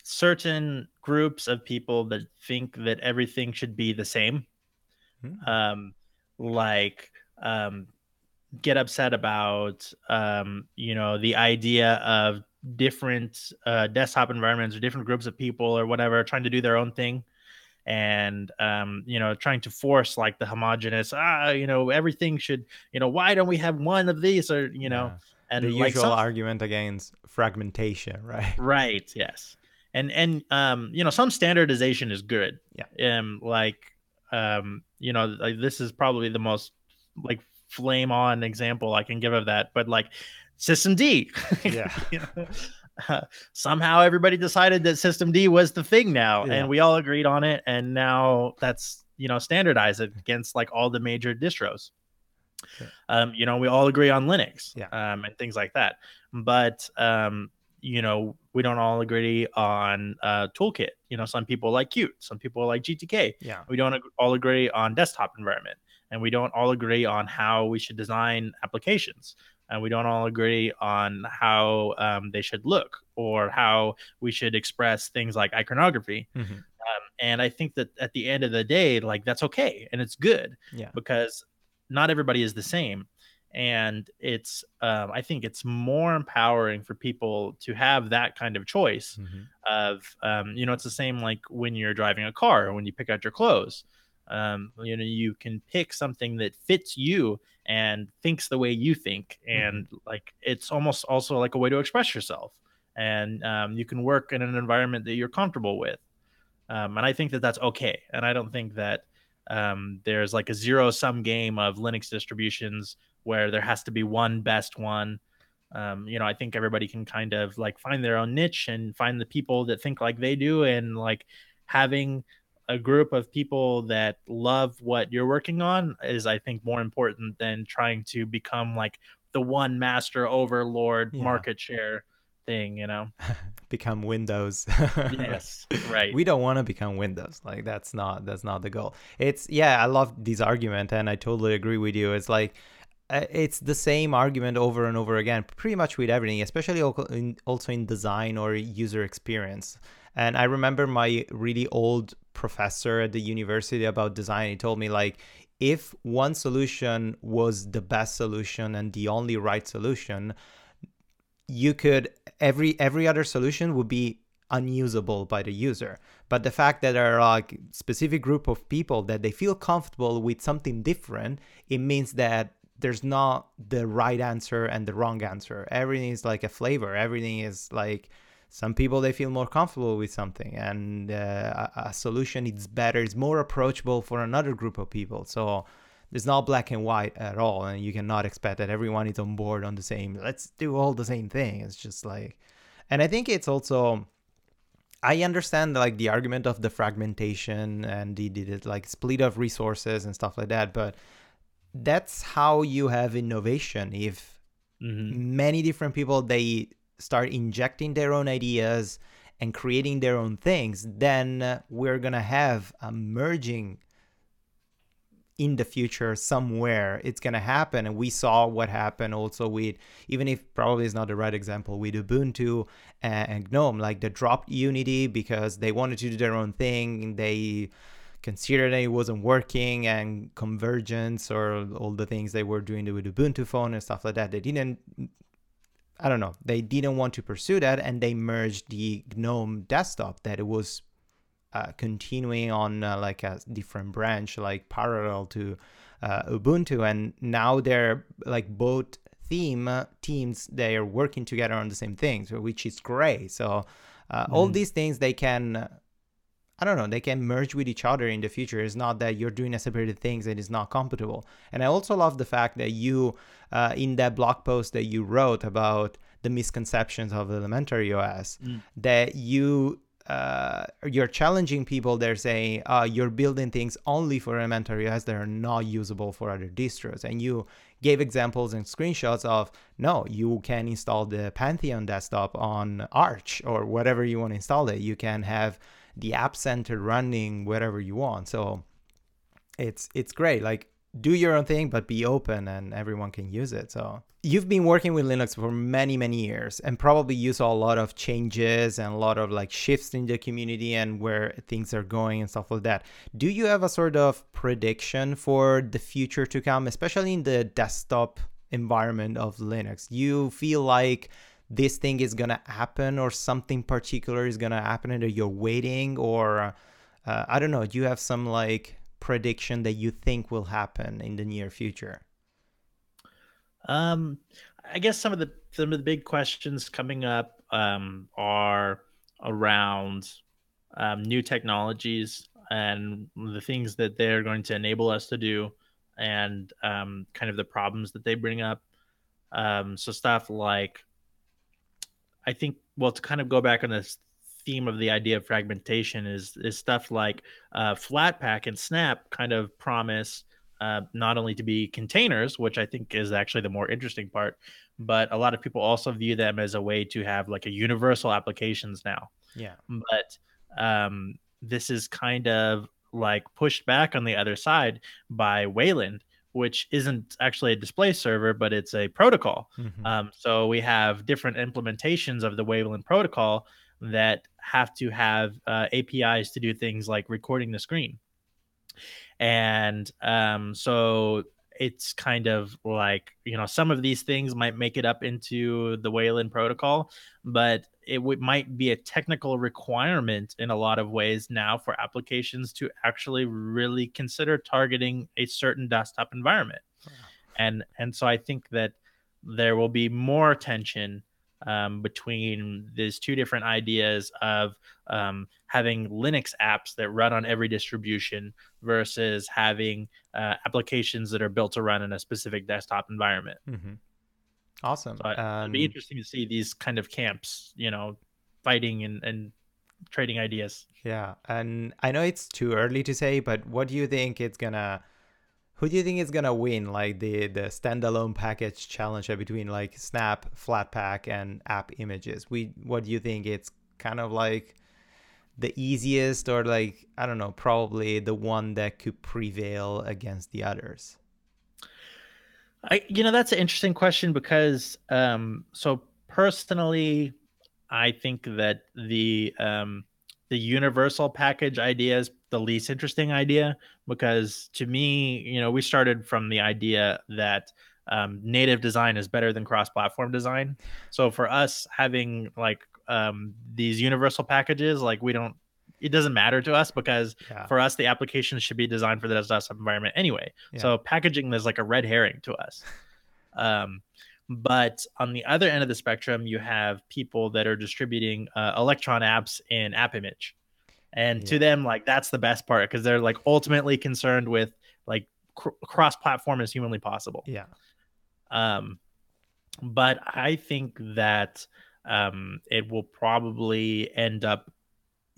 certain groups of people that think that everything should be the same. Hmm. Um like um get upset about um, you know the idea of different uh, desktop environments or different groups of people or whatever trying to do their own thing and um, you know trying to force like the homogenous ah you know everything should you know why don't we have one of these? or you know yeah. and the like usual some... argument against fragmentation right? Right yes. And and um you know some standardization is good. Yeah. Um like um you know like this is probably the most like flame on example I can give of that, but like systemd. Yeah. you know, uh, somehow everybody decided that systemd was the thing now, yeah. and we all agreed on it, and now that's you know standardized against like all the major distros. Um, you know, we all agree on Linux, yeah. um, and things like that. But um, you know, we don't all agree on uh, toolkit. You know, some people like Qt, some people like GTK. Yeah, we don't all agree on desktop environment and we don't all agree on how we should design applications and we don't all agree on how um, they should look or how we should express things like iconography mm-hmm. um, and i think that at the end of the day like that's okay and it's good yeah. because not everybody is the same and it's um, i think it's more empowering for people to have that kind of choice mm-hmm. of um, you know it's the same like when you're driving a car or when you pick out your clothes um, you know you can pick something that fits you and thinks the way you think. And mm-hmm. like it's almost also like a way to express yourself. And um, you can work in an environment that you're comfortable with. Um, and i think that that's okay. And i don't think that um, there's like a zero sum game of Linux distributions where there has to be one best one. Um, you know, I think everybody can kind of like find their own niche and find the people that think like they do, and like having a group of people that love what you're working on is, I think, more important than trying to become like the one master overlord yeah. market share thing, you know. become Windows. yes, right. We don't want to become Windows. Like that's not that's not the goal. It's yeah, I love this argument and I totally agree with you. It's like uh, it's the same argument over and over again, pretty much with everything, especially also in design or user experience. And I remember my really old professor at the university about design. He told me like if one solution was the best solution and the only right solution, you could every every other solution would be unusable by the user but the fact that there are like specific group of people that they feel comfortable with something different it means that there's not the right answer and the wrong answer everything is like a flavor everything is like some people they feel more comfortable with something and uh, a, a solution is better it's more approachable for another group of people. So it's not black and white at all and you cannot expect that everyone is on board on the same let's do all the same thing. It's just like and i think it's also i understand like the argument of the fragmentation and the, the, the like split of resources and stuff like that but that's how you have innovation. If mm-hmm. many different people they start injecting their own ideas and creating their own things then uh, we're gonna have a merging in the future somewhere. It's going to happen and we saw what happened also with even if probably is not the right example with ubuntu and gnome like they dropped unity because they wanted to do their own thing they considered that it wasn't working and convergence or all the things they were doing with ubuntu phone and stuff like that they didn't i don't know they didn't want to pursue that and they merged the gnome desktop that it was uh, continuing on uh, like a different branch, like parallel to uh, Ubuntu, and now they're like both theme uh, teams they are working together on the same things, which is great. So mm. all these things they can. I don't know, they can merge with each other in the future. It's not that you're doing a separated things and it's not compatible. And I also love the fact that you, uh, in that blog post that you wrote about the misconceptions of elementary OS, mm. that you uh, you're challenging people. They're saying uh, you're building things only for elementary OS that are not usable for other distros, and you gave examples and screenshots of no, you can install the Pantheon desktop on Arch or whatever you want to install it. You can have the App Center running wherever you want. So it's it's great. Like do your own thing, but be open and everyone can use it. So you've been working with Linux for many, many years and probably you saw a lot of changes and a lot of like shifts in the community and where things are going and stuff like that. Do you have a sort of prediction for the future to come, especially in the desktop environment of Linux? You feel like this thing is gonna happen or something particular is gonna happen and you're waiting or uh, I don't know, do you have some like prediction that you think will happen in the near future? Um, I guess some of the some of the big questions coming up um, are around um, new technologies and the things that they're going to enable us to do, and um, kind of the problems that they bring up. Um, so stuff like, I think, well, to kind of go back on this theme of the idea of fragmentation is is stuff like uh, Flatpak and Snap kind of promise uh, not only to be containers, which I think is actually the more interesting part, but a lot of people also view them as a way to have like a universal applications now. Yeah. But um, this is kind of like pushed back on the other side by Wayland, which isn't actually a display server, but it's a protocol. Mm-hmm. Um, so we have different implementations of the Wayland protocol that have to have uh, APIs to do things like recording the screen. And um, so it's kind of like, you know, some of these things might make it up into the Wayland protocol, but it w- might be a technical requirement in a lot of ways now for applications to actually really consider targeting a certain desktop environment. And and so I think that there will be more tension um, between these two different ideas of um, having Linux apps that run on every distribution versus having uh, applications that are built to run in a specific desktop environment. Mm-hmm. Awesome. So um, it'd be interesting to see these kind of camps, you know, fighting and, and trading ideas. Yeah, and I know it's too early to say, but what do you think it's gonna? Who do you think is gonna win, like the the standalone package challenge between like Snap, Flatpak, and App Images? We what do you think it's kind of like the easiest, or like I don't know, probably the one that could prevail against the others? I you know that's an interesting question because um so personally I think that the um the universal package idea is the least interesting idea because to me, you know, we started from the idea that um, native design is better than cross-platform design. So for us having like um, these universal packages, like we don't, it doesn't matter to us because yeah. for us the application should be designed for the desktop environment anyway. Yeah. So packaging is like a red herring to us. Um, but on the other end of the spectrum, you have people that are distributing uh, Electron apps in App Image, and yeah. to them, like that's the best part because they're like ultimately concerned with like cr- cross-platform as humanly possible. Yeah. Um, but I think that um, it will probably end up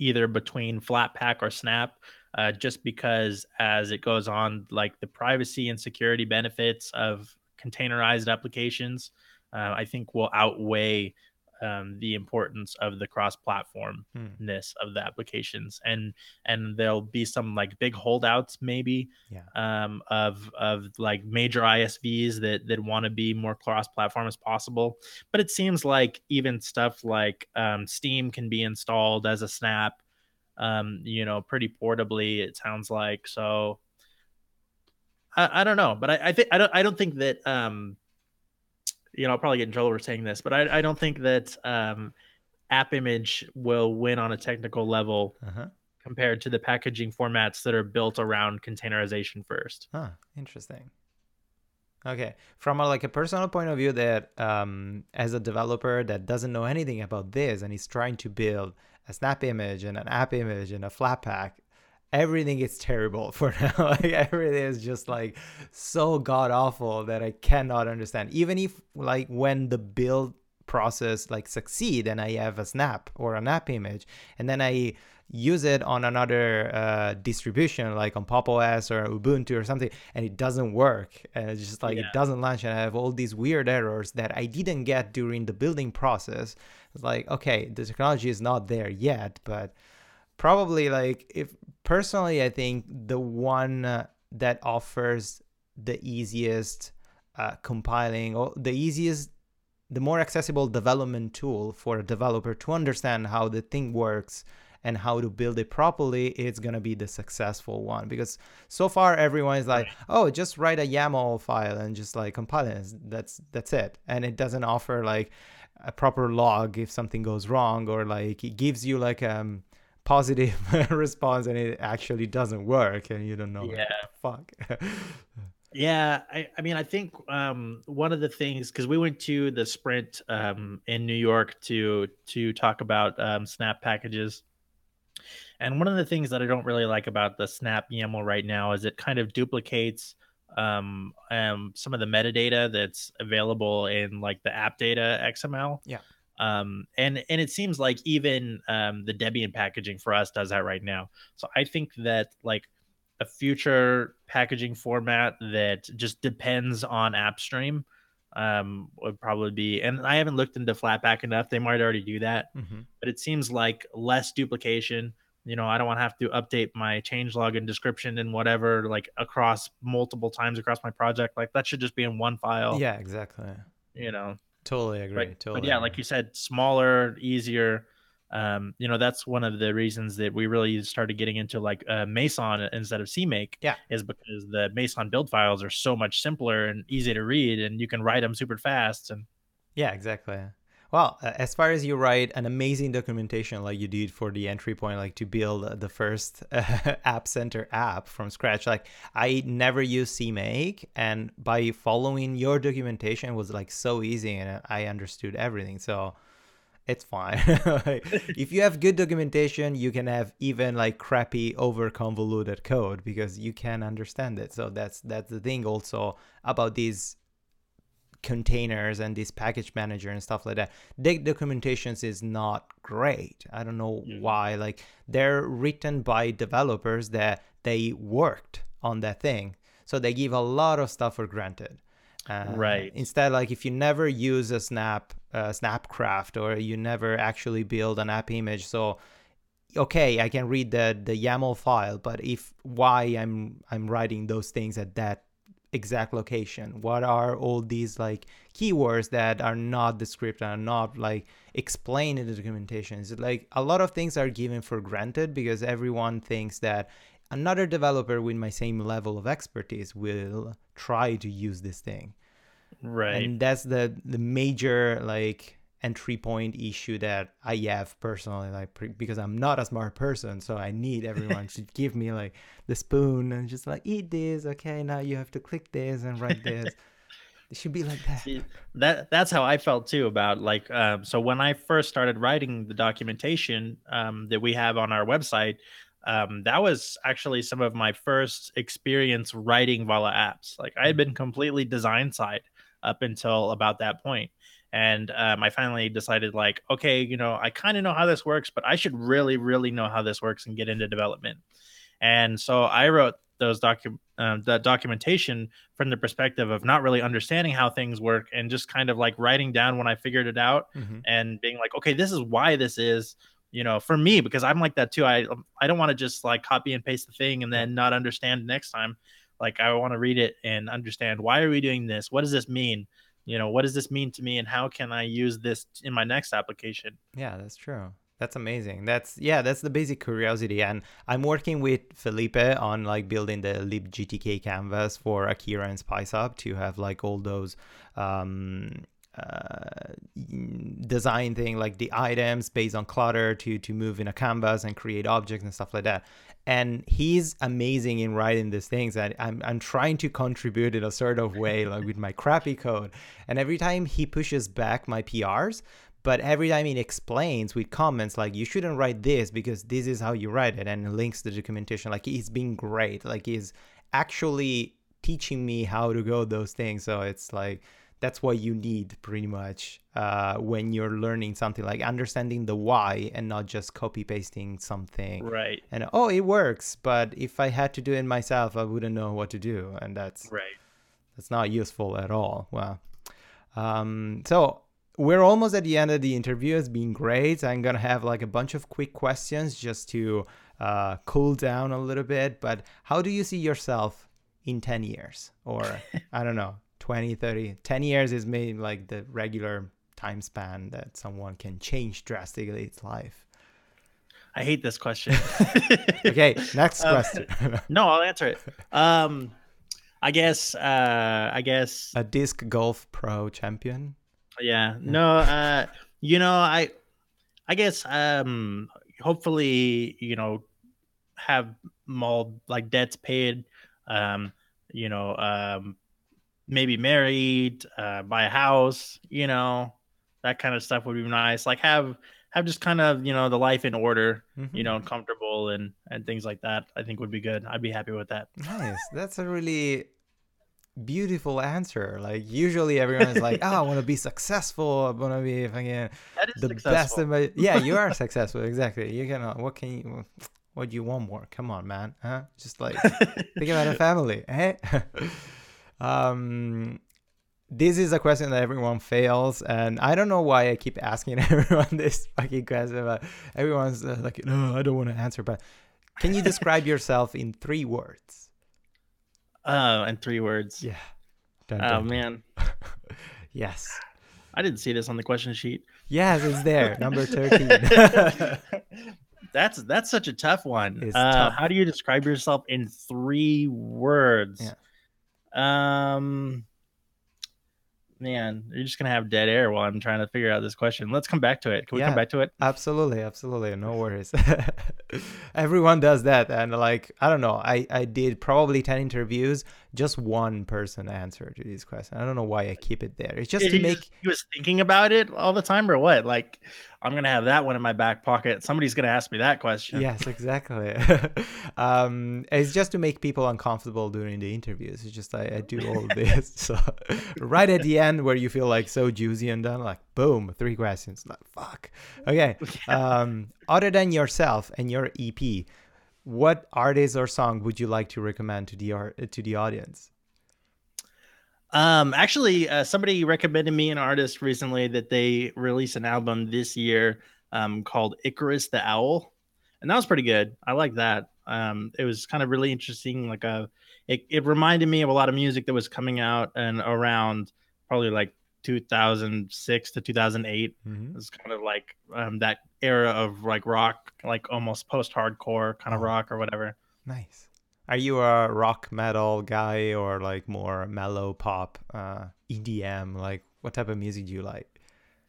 either between Flatpak or Snap, uh, just because as it goes on, like the privacy and security benefits of containerized applications, uh, I think will outweigh um, the importance of the cross-platformness hmm. of the applications, and and there'll be some like big holdouts maybe yeah. um, of of like major ISVs that that want to be more cross-platform as possible. But it seems like even stuff like um, Steam can be installed as a snap, um, you know, pretty portably. It sounds like so. I, I don't know, but I, I think I don't I don't think that um you know I'll probably get in trouble for saying this, but I, I don't think that um app image will win on a technical level uh-huh. compared to the packaging formats that are built around containerization first. Huh, interesting. Okay, from a, like a personal point of view, that um, as a developer that doesn't know anything about this and is trying to build a snap image and an app image and a Flatpak, everything is terrible for now. like everything is just like so god awful that I cannot understand. Even if like when the build process like succeed and I have a snap or an app image and then I use it on another uh, distribution like on Pop OS or Ubuntu or something and it doesn't work and it's just like yeah. it doesn't launch and I have all these weird errors that I didn't get during the building process. It's like okay, the technology is not there yet, but probably like if personally i think the one uh, that offers the easiest uh, compiling or the easiest the more accessible development tool for a developer to understand how the thing works and how to build it properly it's going to be the successful one. Because so far everyone is like oh just write a yaml file and just like compile it. That's that's it. And it doesn't offer like a proper log if something goes wrong or like it gives you like um positive response and it actually doesn't work and you don't know yeah. fuck. Yeah I, I mean i think um, one of the things because we went to the sprint um, in new york to to talk about um, snap packages. And one of the things that i don't really like about the snap yaml right now is it kind of duplicates um, um, some of the metadata that's available in like the app data xml yeah um, and and it seems like even um, the Debian packaging for us does that right now. So I think that like a future packaging format that just depends on AppStream um, would probably be. And I haven't looked into Flatpak enough; they might already do that. Mm-hmm. But it seems like less duplication. You know, I don't want to have to update my changelog and description and whatever like across multiple times across my project. Like that should just be in one file. Yeah, exactly. You know, Totally agree. Right? Totally. But yeah, like you said, smaller, easier. Um, you know, that's one of the reasons that we really started getting into like uh, Meson instead of CMake. Yeah, is because the Meson build files are so much simpler and easy to read, and you can write them super fast. And yeah, exactly. Well, as far as you write an amazing documentation like you did for the entry point, like to build the first uh, App Center app from scratch, like I never used CMake, and by following your documentation was like so easy, and I understood everything. So it's fine. if you have good documentation, you can have even like crappy, over convoluted code because you can understand it. So that's that's the thing also about these containers and this package manager and stuff like that. The documentations is not great. I don't know mm. why. Like they're written by developers that they worked on that thing. So they give a lot of stuff for granted. Uh, right. Instead, like if you never use a Snap uh, Snapcraft or you never actually build an app image, so okay, I can read the the YAML file, but if why I'm I'm writing those things at that exact location, what are all these like keywords that are not descriptive, are not like explained in the documentation? Is like a lot of things are given for granted because everyone thinks that another developer with my same level of expertise will try to use this thing. Right. And that's the the major like entry point issue that i have personally like because i'm not a smart person so i need everyone to give me like the spoon and just like eat this okay now you have to click this and write this it should be like that See, that that's how i felt too about like um, so when i first started writing the documentation um, that we have on our website um, that was actually some of my first experience writing Vala apps. Like I had been completely design side up until about that point. And um, I finally decided, like, okay, you know, I kind of know how this works, but I should really, really know how this works and get into development. And so I wrote those docu- uh, the documentation from the perspective of not really understanding how things work and just kind of like writing down when I figured it out mm-hmm. and being like, okay, this is why this is you know for me because i'm like that too. I i don't want to just like copy and paste the thing and then not understand next time. Like i want to read it and understand why are we doing this? What does this mean you know what does this mean to me and how can i use this in my next application? Yeah that's true. That's amazing. That's yeah that's the basic curiosity. And i'm working with felipe on like building the libgtk canvas for akira and SpiceUp to have like all those um uh, design thing like the items based on clutter to to move in a canvas and create objects and stuff like that and he's amazing in writing these things. And I'm, I'm trying to contribute in a sort of way like with my crappy code. And every time he pushes back my prs but every time he explains with comments like you shouldn't write this because this is how you write it and links the documentation like he's been great. Like he's actually teaching me how to go those things. So it's like that's what you need pretty much uh, when you're learning something like understanding the why and not just copy pasting something. Right. And oh it works but if i had to do it myself i wouldn't know what to do and that's right. that's not useful at all. Well um, so we're almost at the end of the interview. It's been great. I'm gonna have like a bunch of quick questions just to uh, cool down a little bit but how do you see yourself in 10 years? Or i don't know 20 30 10 years is maybe like the regular time span that someone can change drastically its life. I hate this question. Okay next um, question. no i'll answer it. Um i guess uh i guess a disc golf pro champion? Yeah no uh you know i i guess um hopefully you know have more like debts paid um you know um maybe married, uh, buy a house, you know, that kind of stuff would be nice. Like have have just kind of you know the life in order, mm-hmm. you know, comfortable and and things like that. I think would be good. I'd be happy with that. Nice. That's a really beautiful answer. Like usually everyone's like, "Oh, I want to be successful. I want to be fucking the successful. best of my." Yeah, you are successful. Exactly. You can. What can you? What do you want more? Come on, man. Huh? Just like think about a family. Eh? Um, this is a question that everyone fails, and I don't know why I keep asking everyone this fucking question. But everyone's uh, like, "No, I don't want to answer." But can you describe yourself in three words? Oh, in three words. Yeah. Dun, dun, oh man. yes. I didn't see this on the question sheet. Yes, it's there, number thirteen. that's that's such a tough one. Uh, tough. How do you describe yourself in three words? Yeah. Um, man, you're just gonna have dead air while I'm trying to figure out this question. Let's come back to it. Can we Yeah. come back to it? Absolutely, absolutely. No worries. Everyone does that. And like, I don't know, I, I did probably 10 interviews, just one person answer to these questions. I don't know why I keep it there. It's just Did to make, he was thinking about it all the time, or what? Like, I'm gonna have that one in my back pocket. Somebody's gonna ask me that question. yes, exactly. um, it's just to make people uncomfortable during the interviews. It's just, I, I do all this. So right at the end where you feel like so juicy and done, like, boom, three questions. Like, fuck. Okay. um, other than yourself and your EP, what artist or song would you like to recommend to the art to the audience? Um, actually, uh, somebody recommended me an artist recently that they released an album this year um, called Icarus the Owl, and that was pretty good. I like that. Um, it was kind of really interesting. Like a, it, it reminded me of a lot of music that was coming out and around probably like 2006 to 2008. Mm-hmm. It was kind of like um, that era of like rock, like almost post-hardcore kind of Oh. rock or whatever. Nice. Are you a rock metal guy or like more mellow pop, uh, EDM? Like, what type of music do you like?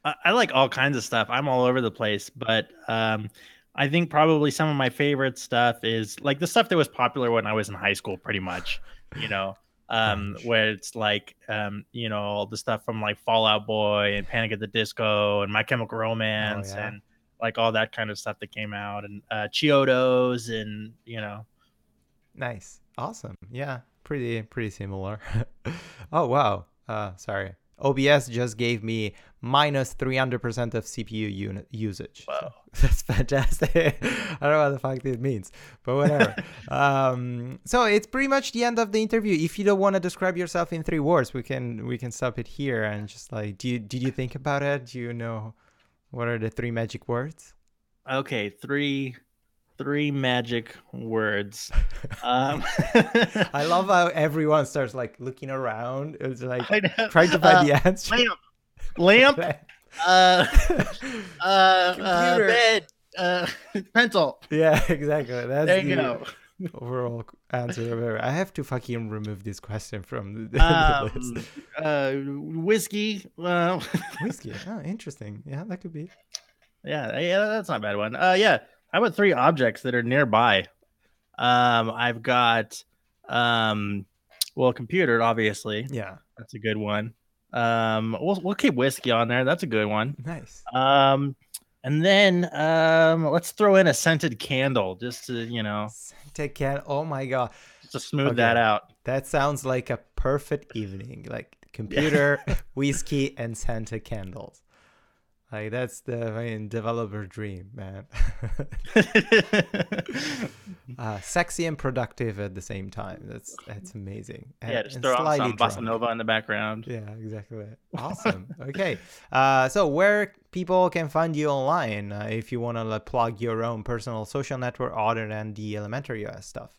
I, I like all kinds of stuff. I'm all over the place, but um, I think probably some of my favorite stuff is like the stuff that was popular when I was in high school, pretty much. You know, um, where it's like um, you know all the stuff from like Fall Out Boy and Panic at the Disco and My Chemical Romance yeah. and like all that kind of stuff that came out and uh, Chiodos and you know Nice. Awesome. Yeah. Pretty pretty similar. oh wow. Uh sorry. OBS just gave me minus 300% of CPU unit usage. So Wow. that's fantastic. I don't know what the fuck this means, but whatever. um, so it's pretty much the end of the interview. If you don't want to describe yourself in three words, we can we can stop it here and just like, do you did you think about it? Do you know what are the three magic words? okay three three magic words. Um, I love how everyone starts like looking around. It's like trying to find Uh, the answer. lamp, lamp, uh, uh, uh, Computer. bed, uh, pencil. yeah, exactly. That's There you the go. overall answer of it. I have to fucking remove this question from the, the Um, list. uh, whiskey. Well, Whiskey. Oh, interesting. Yeah, that could be. yeah, yeah, that's not a bad one. Uh, yeah. How about three objects that are nearby? Um, I've got, um, well, a computer, obviously. Yeah. That's a good one. Um, we'll we'll keep whiskey on there. That's a good one. Nice. Um, and then um, let's throw in a scented candle just to you know Santa can. Oh my god, to smooth that out. that sounds like a perfect evening. Like computer, whiskey, and Santa candles. Like that's the I mean, developer dream, man. uh, sexy and productive at the same time. That's that's amazing. And- yeah, just and throw on some bossa nova in the background. Yeah, exactly. Awesome. okay. Uh, so where people can find you online uh, if you want to like, plug your own personal social network other than the elementary OS stuff.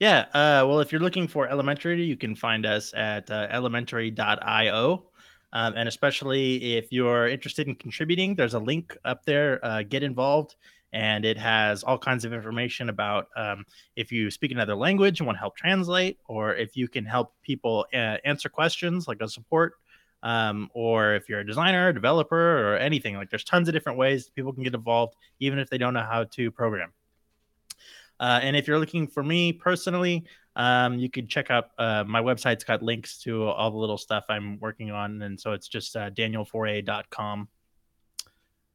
Yeah. Uh, well, if you're looking for elementary, you can find us at uh, elementary.io. Um, and especially if you're interested in contributing, there's a link up there. Uh, get involved, and it has all kinds of information about um, if you speak another language and want to help translate, or if you can help people uh, answer questions like a support, um, or if you're a designer, developer, or anything. Like there's tons of different ways people can get involved, even if they don't know how to program. Uh, and if you're looking for me personally, um, you can check out uh, my website's got links to all the little stuff I'm working on. And so it's just uh, danielfore.com.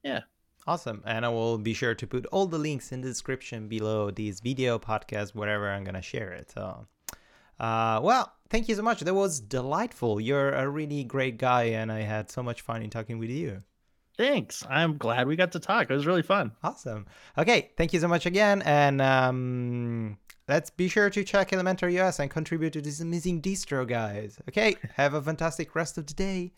Yeah. Awesome. And I will be sure to put all the links in the description below this video, podcast, wherever I'm going to share it. So, uh, well, thank you so much. That was delightful. You're a really great guy, and I had so much fun in talking with you. Thanks. I'm glad we got to talk. It was really fun. Awesome. Okay, thank you so much again, and um, let's be sure to check Elementary OS and contribute to this amazing distro, guys. Okay, have a fantastic rest of the day.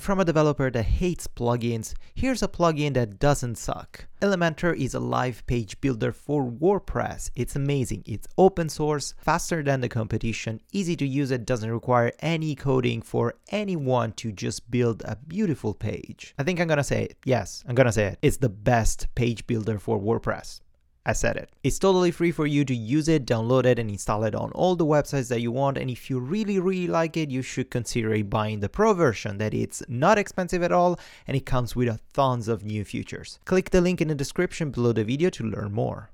From a developer that hates plugins, here's a plugin that doesn't suck. Elementor is a live page builder for WordPress. It's amazing. It's open source, faster than the competition, easy to use. It doesn't require any coding for anyone to just build a beautiful page. I think I'm gonna say it. Yes, I'm gonna say it. It's the best page builder for WordPress. I said it. It's totally free for you to use it, download it, and install it on all the websites that you want. And if you really, really like it, you should consider buying the pro version. That it's not expensive at all, and it comes with tons of new features. Click the link in the description below the video to learn more.